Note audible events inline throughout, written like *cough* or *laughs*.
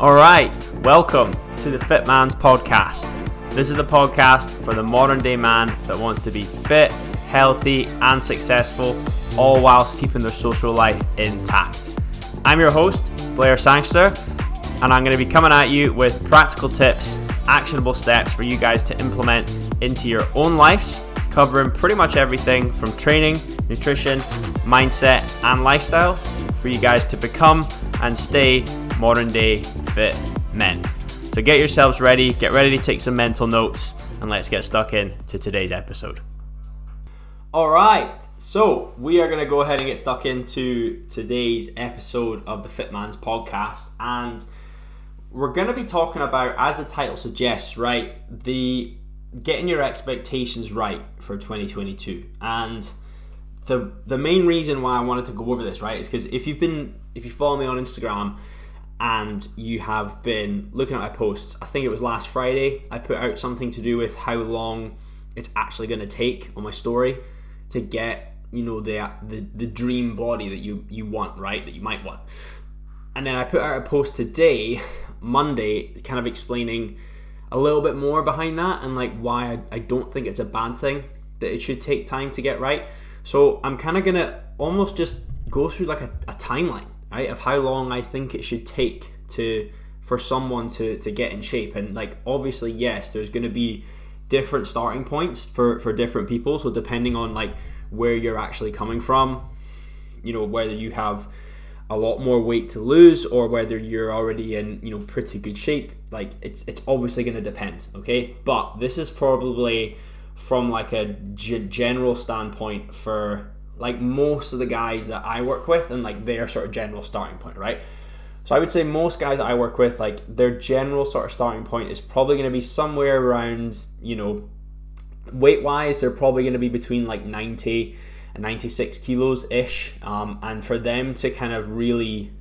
All right, welcome to the Fit Man's podcast. This is the podcast for the modern day man that wants to be fit, healthy, and successful, all whilst keeping their social life intact. I'm your host, Blair Sangster, and I'm going to be coming at you with practical tips, actionable steps for you guys to implement into your own lives, covering pretty much everything from training, nutrition, mindset, and lifestyle for you guys to become and stay modern day fit men. So get yourselves ready, get ready to take some mental notes, and let's get stuck in to today's episode. All right, so we are going to go ahead and get stuck into today's episode of the Fit Man's podcast, and we're going to be talking about, as the title suggests, right, the getting your expectations right for 2022, and the the main reason why I wanted to go over this, right, is because if you've been if you follow me on Instagram and you have been looking at my posts, I think it was last Friday, I put out something to do with how long it's actually going to take on my story to get you know the, the the dream body that you you want right that you might want. And then i put out a post today monday kind of explaining a little bit more behind that and like why I, I don't think it's a bad thing that it should take time to get right. So i'm kind of gonna almost just go through like a, a timeline right of how long i think it should take to for someone to to get in shape. And like obviously yes there's going to be different starting points for for different people. So depending on like where you're actually coming from you know whether you have a lot more weight to lose or whether you're already in you know pretty good shape like it's it's obviously going to depend okay? But this is probably from like a g- general standpoint for like most of the guys that I work with and like their sort of general starting point right so I would say most guys that I work with, like their general sort of starting point is probably going to be somewhere around, you know, weight wise, they're probably going to be between like 90 and 96 kilos ish. Um, and for them to kind of really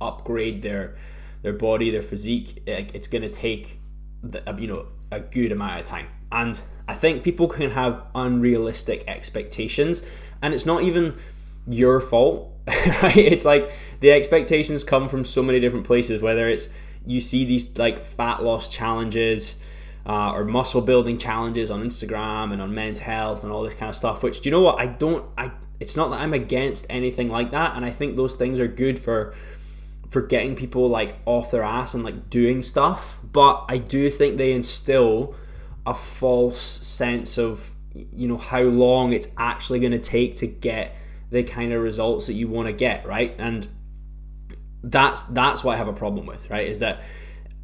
upgrade their their body, their physique, it's going to take, the, you know, a good amount of time. And I think people can have unrealistic expectations, and it's not even your fault? *laughs* It's like the expectations come from so many different places, whether it's you see these like fat loss challenges uh, or muscle building challenges on Instagram and on men's health and all this kind of stuff, which do you know what? I don't, I, it's not that I'm against anything like that. And I think those things are good for, for getting people like off their ass and like doing stuff. But I do think they instill a false sense of, you know, how long it's actually going to take to get the kind of results that you want to get, right? And that's that's what I have a problem with, right? Is that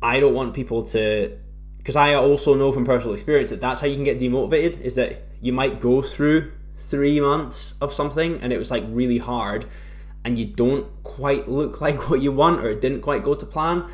I don't want people to because I also know from personal experience that that's how you can get demotivated is that you might go through 3 months of something and it was like really hard and you don't quite look *laughs* like what you want or it didn't quite go to plan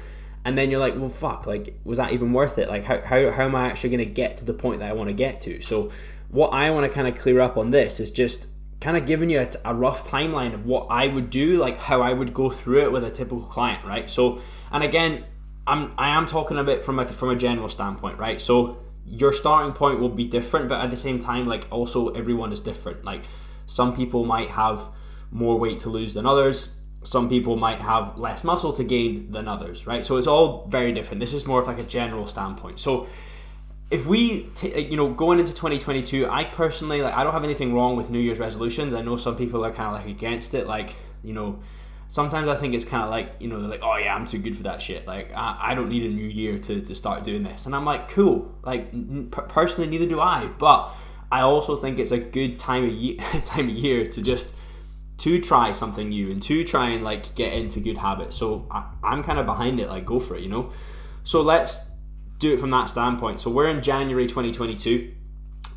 and then you're like well fuck like was that even worth it like how, how, how am i actually going to get to the point that i want to get to so what i want to kind of clear up on this is just kind of giving you a, a, rough timeline of what I would do, like how I would go through it with a typical client, right? So, and again, I'm I am talking a bit from a from a general standpoint, right? So your starting point will be different, but at the same time, like also everyone is different. Like some people might have more weight to lose than others. Some people might have less muscle to gain than others, right? So it's all very different. This is more of like a general standpoint. So if we t- you know going into 2022 i personally like i don't have anything wrong with new year's resolutions. I know some people are kind of like against it like you know sometimes i think it's kind of like you know they're like oh yeah i'm too good for that shit. Like i, I don't need a new year to, to start doing this. And i'm like cool. Like n- personally neither do i. But i also think it's a good time of year *laughs* time of year to just to try something new and to try and like get into good habits. So I, i'm kind of behind it. Like go for it you know? So let's do it from that standpoint. So we're in January 2022.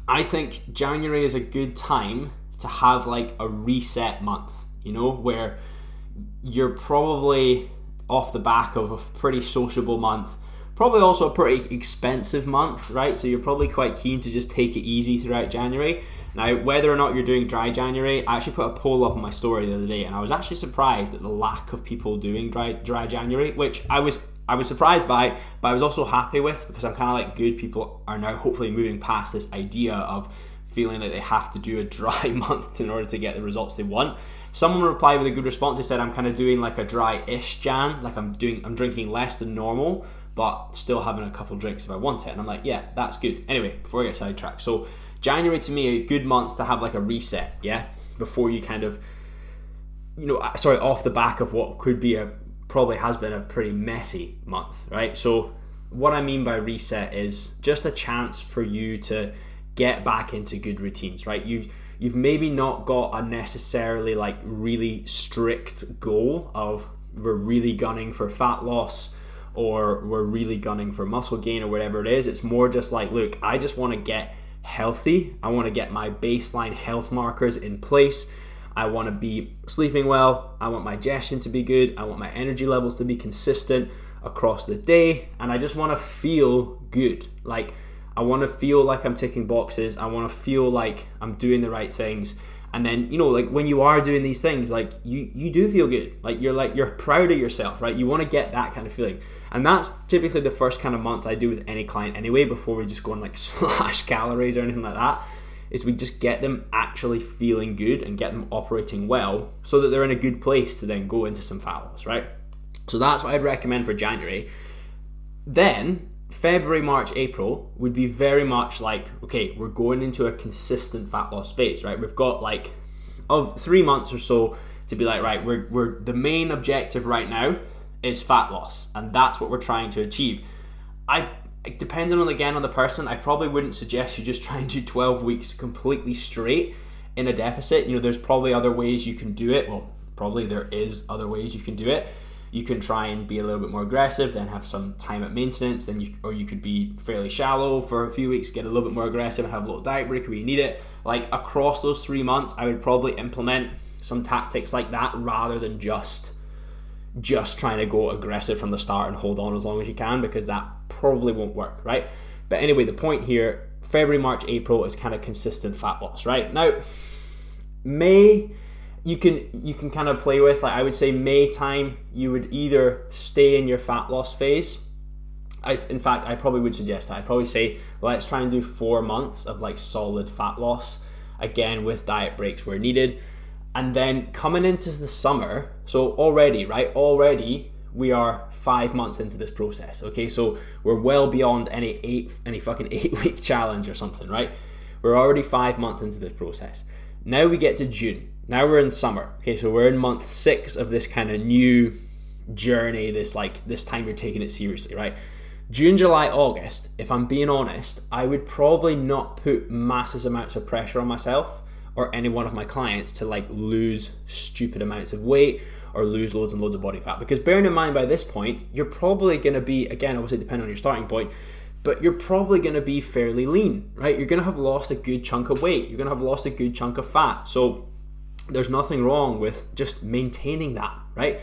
I think January is a good time to have like a reset month, you know, where you're probably off the back of a pretty sociable month, probably also a pretty expensive month, right? So you're probably quite keen to just take it easy throughout January. Now, whether or not you're doing dry January, I actually put a poll up on my story the other day, and I was actually surprised at the lack of people doing dry dry January, which I was I was surprised by, but I was also happy with because I'm kind of like good people are now hopefully moving past this idea of feeling that they have to do a dry *laughs* month in order to get the results they want. Someone replied with a good response. They said, I'm kind of doing like a dry-ish jam, like I'm doing, I'm drinking less than normal, but still having a couple drinks if I want it. And I'm like, yeah, that's good. Anyway, before I get sidetracked, so January to me a good month to have like a reset, yeah, before you kind of, you know, uh, sorry, off the back of what could be a probably has been a pretty messy month, right? So what I mean by reset is just a chance for you to get back into good routines, right? You've you've maybe not got a necessarily like really strict goal of we're really gunning for fat loss or we're really gunning for muscle gain or whatever it is. It's more just like, look, I just want to get healthy. I want to get my baseline health markers in place. I want to be sleeping well. I want my digestion to be good. I want my energy levels to be consistent across the day. And I just want to feel good. Like, I want to feel like I'm ticking boxes. I want to feel like I'm doing the right things. And then, you know, like when you are doing these things, like you you do feel good. Like you're like you're proud of yourself, right? You want to get that kind of feeling. And that's typically the first kind of month I do with any client anyway, before we just go and like *laughs* slash calories or anything like that. Is we just get them actually feeling good and get them operating well so that they're in a good place to then go into some fat loss, right? So that's what I'd recommend for January. Then February, March, April would be very much like, okay, we're going into a consistent fat loss phase, right? We've got like of three months or so to be like, right, we're, we're the main objective right now is fat loss, and that's what we're trying to achieve. I depending on again on the person, I probably wouldn't suggest you just try and do 12 weeks completely straight in a deficit. You know, there's probably other ways you can do it. Well, probably there is other ways you can do it you can try and be a little bit more aggressive, then have some time at maintenance, then you or you could be fairly shallow for a few weeks, get a little bit more aggressive, and have a little diet break where you need it. Like across those three months, I would probably implement some tactics like that rather than just just trying to go aggressive from the start and hold on as long as you can because that probably won't work, right? But anyway, the point here, February, March, April is kind of consistent fat loss, right? Now, May you can you can kind of play with like I would say May time you would either stay in your fat loss phase. I, in fact, I probably would suggest that. I'd probably say let's try and do four months of like solid fat loss, again with diet breaks where needed, and then coming into the summer. So already, right? Already we are five months into this process. Okay, so we're well beyond any eight any fucking *laughs* eight week challenge or something, right? We're already five months into this process. Now we get to June. Now we're in summer. Okay, so we're in month six of this kind of new journey, this like this time you're taking it seriously, right? June, July, August, if I'm being honest, I would probably not put massive amounts of pressure on myself or any one of my clients to like lose stupid amounts of weight or lose loads and loads of body fat. Because bearing in mind by this point, you're probably going to be, again, obviously depending on your starting point, but you're probably going to be fairly lean, right? You're going to have lost a good chunk of weight. You're going to have lost a good chunk of fat. So there's nothing wrong with just maintaining that, right?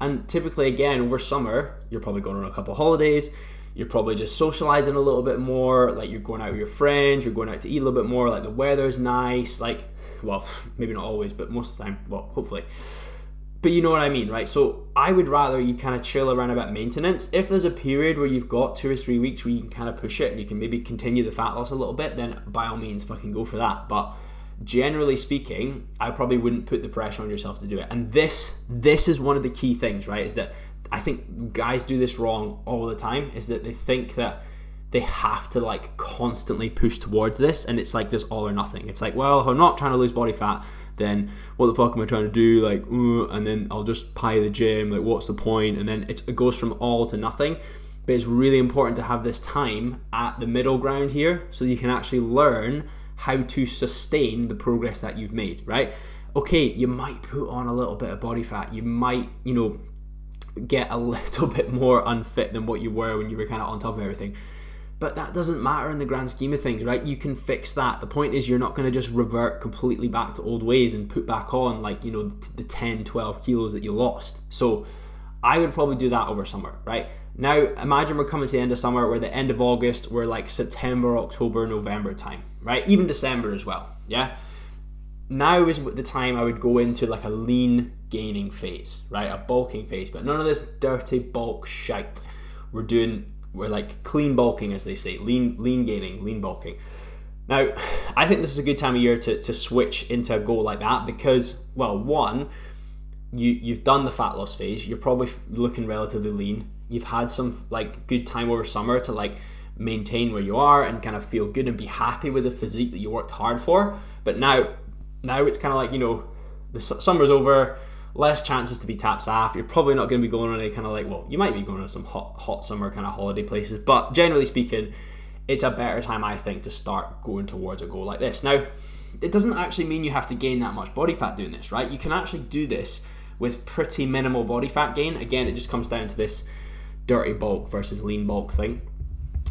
And typically, again, over summer, you're probably going on a couple holidays. You're probably just socializing a little bit more. Like you're going out with your friends. You're going out to eat a little bit more. Like the weather's nice. Like, well, *laughs* maybe not always, but most of the time. Well, hopefully. But you know what I mean, right? So I would rather you kind of chill around about maintenance. If there's a period where you've got two or three weeks where you can kind of push it and you can maybe continue the fat loss a little bit, then by all means, fucking go for that. But generally speaking, I probably wouldn't put the pressure on yourself to do it. And this this is one of the key things, right? Is that I think guys do this wrong all the time is that they think that they have to like constantly push towards this and it's like this all or nothing. It's like, well, if I'm not trying to lose body fat, then what the fuck am I trying to do? Like, and then I'll just pie the gym. Like, what's the point? And then it goes from all to nothing. But it's really important to have this time at the middle ground here so you can actually learn how to sustain the progress that you've made, right? Okay, you might put on a little bit of body fat, you might, you know, get a *laughs* little bit more unfit than what you were when you were kind of on top of everything. But that doesn't matter in the grand scheme of things, right? You can fix that. The point is, you're not going to just revert completely back to old ways and put back on, like, you know, the 10, 12 kilos that you lost. So I would probably do that over summer, right? Now, imagine we're coming to the end of summer, we're the end of August, we're like September, October, November time, right? Even December as well, yeah? Now is the time I would go into like a lean gaining phase, right? A bulking phase, but none of this dirty bulk shite. We're doing, we're like clean bulking, as they say, lean, lean gaining, lean bulking. Now, I think this is a good time of year to, to switch into a goal like that because, well, one, you you've done the fat loss phase. You're probably looking relatively lean. You've had some like good time over summer to like maintain where you are and kind of feel good and be happy with the physique that you worked hard for. But now, now it's kind of like you know, the summer's over. Less chances to be taps off. You're probably not going to be going on any kind of like well, you might be going to some hot hot summer kind of holiday places, but generally speaking, it's a better time I think to start going towards a goal like this. Now, it doesn't actually mean you have to gain that much body fat doing this, right? You can actually do this with pretty minimal body fat gain. Again, it just comes down to this dirty bulk versus lean bulk thing.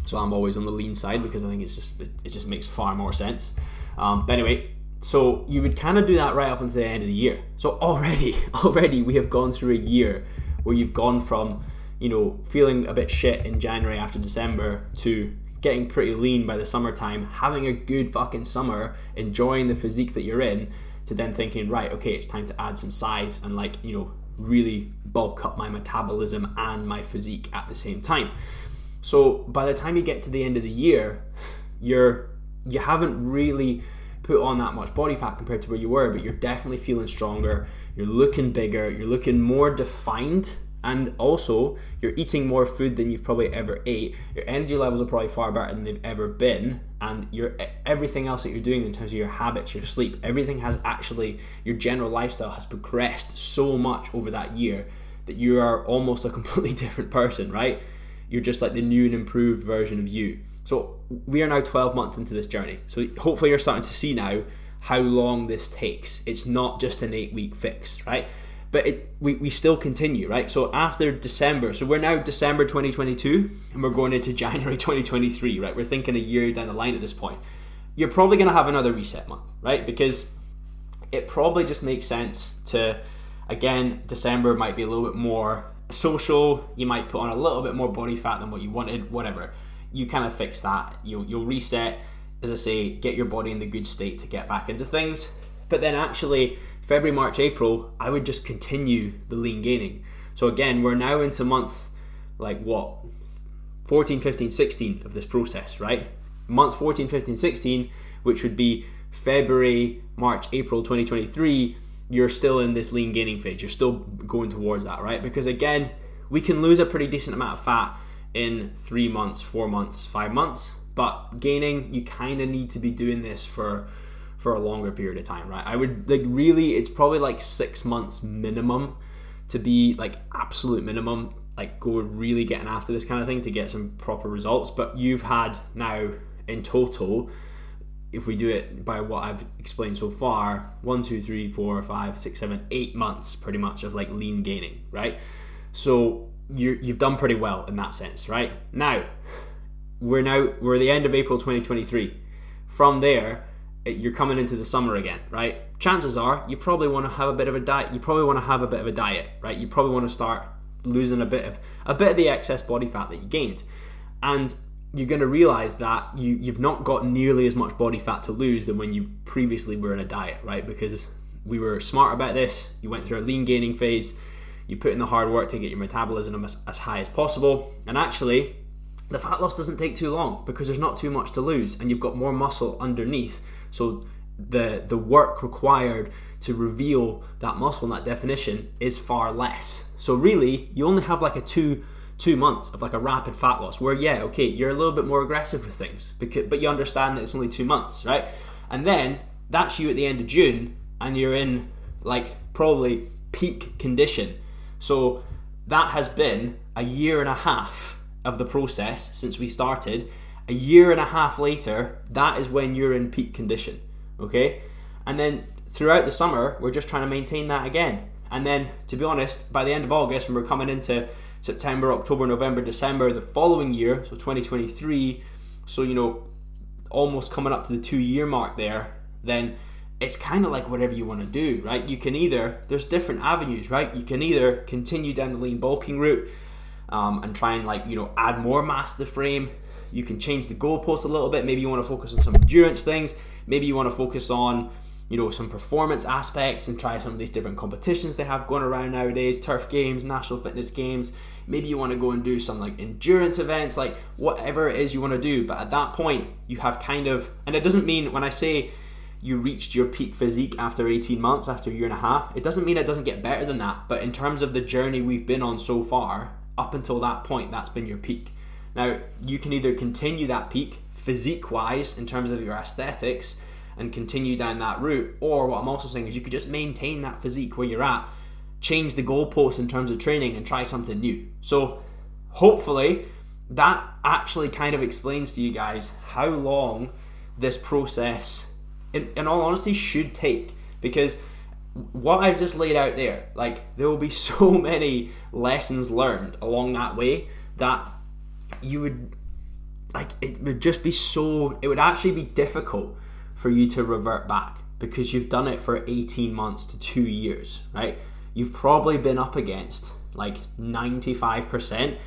So I'm always on the lean side because I think it's just it, just makes far more sense. Um, but anyway, so you would kind of do that right up until the end of the year. So already, *laughs* already we have gone through a year where you've gone from you know feeling a bit shit in January after December to getting pretty lean by the summertime, having a good fucking summer, enjoying the physique that you're in, to then thinking, right, okay, it's time to add some size and like, you know, really bulk up my metabolism and my physique at the same time. So by the time you get to the end of the year, *sighs* you're you haven't really put on that much body fat compared to where you were, but you're definitely feeling stronger, you're looking bigger, you're looking more defined and also you're eating more food than you've probably ever ate. Your energy levels are probably far better than they've ever been and your everything else that you're doing in terms of your habits your sleep everything has actually your general lifestyle has progressed so much over that year that you are almost a *laughs* completely different person right? You're just like the new and improved version of you. So we are now 12 months into this journey so hopefully you're starting to see now how long this takes it's not just an 8 week fix right but it, we, we still continue, right? So after December, so we're now December 2022 and we're going into *laughs* January 2023, right? We're thinking a year down the line at this point. You're probably going to have another reset month, right? Because it probably just makes sense to, again, December might be a little bit more social. You might put on a little bit more body fat than what you wanted, whatever. You kind of fix that. You'll, you'll reset, as I say, get your body in the good state to get back into things. But then actually, February, March, April, I would just continue the lean gaining. So again, we're now into month like what 14, 15, 16 of this process, right? Month 14, 15, 16, which would be February, March, April 2023, you're still in this lean gaining phase. You're still going towards that, right? Because again, we can lose a pretty decent amount of fat in three months, four months, five months. But gaining, you kind of need to be doing this for for a longer period of time, right? I would like really, it's probably like six months minimum to be like absolute minimum, like go really getting after this kind of thing to get some proper results. But you've had now in total, if we do it by what I've explained so far, one, two, three, four, five, six, seven, eight months pretty much of like lean gaining, right? So you you've done pretty well in that sense, right? Now, we're now we're the end of April 2023. From there, eh, you're coming into the summer again, right? Chances are you probably want to have a bit of a diet. You probably want to have a bit of a diet, right? You probably want to start losing a bit of a bit of the excess body fat that you gained, and you're going to realize that you you've not got nearly as much body fat to lose than when you previously were in a diet, right? Because we were smart about this. You went through a lean gaining phase. You put in the hard work to get your metabolism as, as high as possible, and actually, the fat loss doesn't take too long because there's not too much to lose, and you've got more muscle underneath so the the work required to reveal that muscle and that definition is far less. So really, you only have like a two two months of like a rapid fat loss where yeah, okay, you're a little bit more aggressive with things, because, but you understand that it's only two months, right? And then that's you at the end of June, and you're in like probably peak condition. So that has been a year and a half of the process since we started a year and a half later, that is when you're in peak condition. Okay? And then throughout the summer, we're just trying to maintain that again. And then, to be honest, by the end of August, when we're coming into September, October, November, December, the following year, so 2023, so you know, almost coming up to the two year mark there, then it's kind of like whatever you want to do, right? You can either, there's different avenues, right? You can either continue down the lean bulking route um, and try and like, you know, add more mass to the frame you can change the goalpost a little bit. Maybe you want to focus on some endurance things. Maybe you want to focus on, you know, some performance aspects and try some of these different competitions they have going around nowadays, turf games, national fitness games. Maybe you want to go and do some like endurance events, like whatever it is you want to do. But at that point, you have kind of, and it doesn't mean when I say you reached your peak physique after 18 months, after a year and a half, it doesn't mean it doesn't get better than that. But in terms of the journey we've been on so far, up until that point, that's been your peak. Now, you can either continue that peak physique wise in terms of your aesthetics and continue down that route. Or what I'm also saying is you could just maintain that physique where you're at, change the goalposts in terms of training, and try something new. So hopefully that actually kind of explains to you guys how long this process, in, in all honesty, should take. Because what I've just laid out there, like there will be *laughs* so many lessons learned along that way that you would like it would just be so it would actually be difficult for you to revert back because you've done it for 18 months to two years, right? You've probably been up against like 95%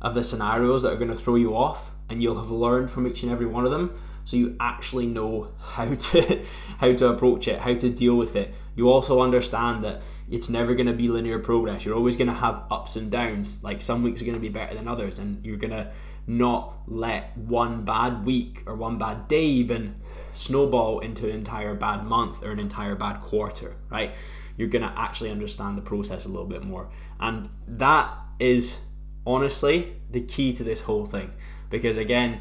of the scenarios that are going to throw you off, and you'll have learned from each and every one of them. So you actually know how *laughs* to how to approach it, how to deal with it. You also understand that it's never going to be linear progress. You're always going to have ups and downs. Like some weeks are going to be better than others, and you're going to not let one bad week or one bad day even snowball into an entire bad month or an entire bad quarter, right? You're going to actually understand the process a little bit more. And that is honestly the key to this whole thing. Because again,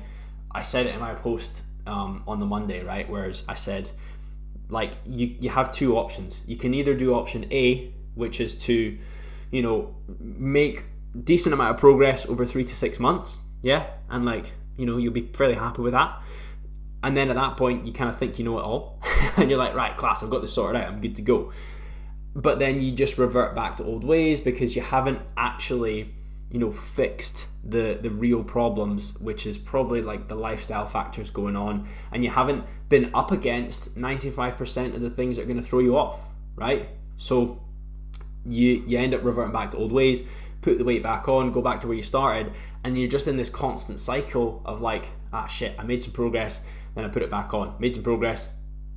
I said it in my post um, on the Monday, right? Whereas I said, like, you, you have two options. You can either do option A, which is to, you know, make decent amount of progress over three to six months yeah, and like you know you'll be fairly happy with that. And then at that point, you kind of think you know it all, *laughs* and you're like, right, class, I've got this sorted out, I'm good to go. But then you just revert back to old ways because you haven't actually, you know, fixed the the real problems, which is probably like the lifestyle factors going on, and you haven't been up against 95% of the things that are going to throw you off, right? So you you end up reverting back to old ways put the weight back on, go back to where you started, and you're just in this constant cycle of like, ah shit, I made some progress, then I put it back on, made some progress,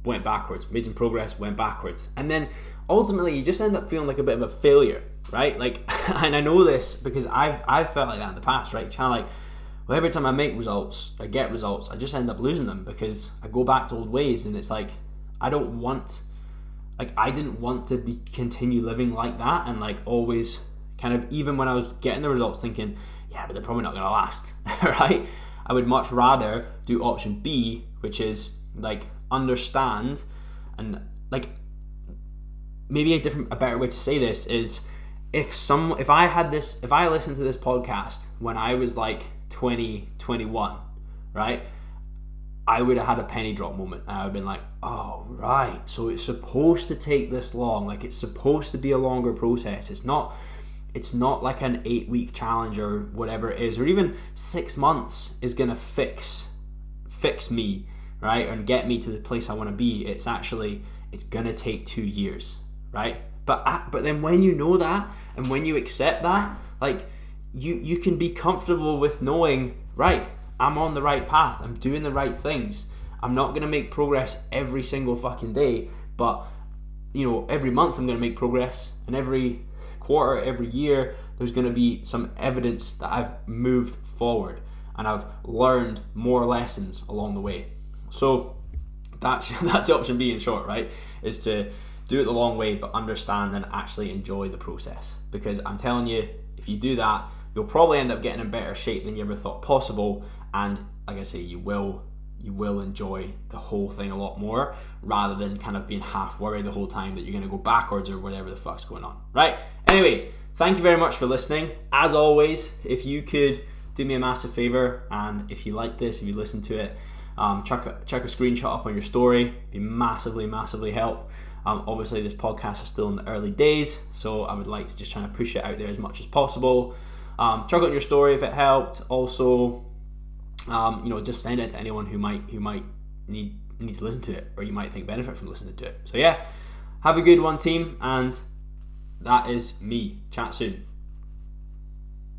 went backwards, made some progress, went backwards, and then ultimately you just end up feeling like a bit of a failure, right? Like, *laughs* and I know this because I've I've felt like that in the past, right? Kind of like, well, every time I make results, I get results, I just end up losing them because I go back to old ways, and it's like I don't want, like I didn't want to be continue living like that and like always kind of even when I was getting the results thinking, yeah, but they're probably not to last, *laughs* right? I would much rather do option B, which is like understand and like maybe a different a better way to say this is if some if I had this if I listened to this podcast when I was like 20 21 right I would have had a penny drop moment I would have been like oh right so it's supposed to take this long like it's supposed to be a longer process it's not it's not like an eight week challenge or whatever it is, or even six months is gonna fix fix me, right? And get me to the place I want to be. It's actually it's gonna take two years, right? But but then when you know that and when you accept that, like you you can be comfortable with knowing, right? I'm on the right path. I'm doing the right things. I'm not gonna make progress every single fucking day, but you know, every month I'm gonna make progress, and every quarter, every year, there's going to be some evidence that I've moved forward and I've learned more lessons along the way. So that's *laughs* that's option B in short, right? Is to do it the long way, but understand and actually enjoy the process. Because I'm telling you, if you do that, you'll probably end up getting in better shape than you ever thought possible. And like I say, you will you will enjoy the whole thing a lot more rather than kind of being half worried the whole time that you're going to go backwards or whatever the fuck's going on, right? Anyway, thank you very much for listening. As always, if you could do me a massive favor and if you like this, if you listen to it, um, check, a, a screenshot up on your story, be massively, massively help. Um, obviously, this podcast is still in the early days, so I would like to just try to push it out there as much as possible. Um, check out your story if it helped. Also, um, you know, just send it to anyone who might who might need need to listen to it, or you might think benefit from listening to it. So yeah, have a good one, team, and that is me. Chat soon.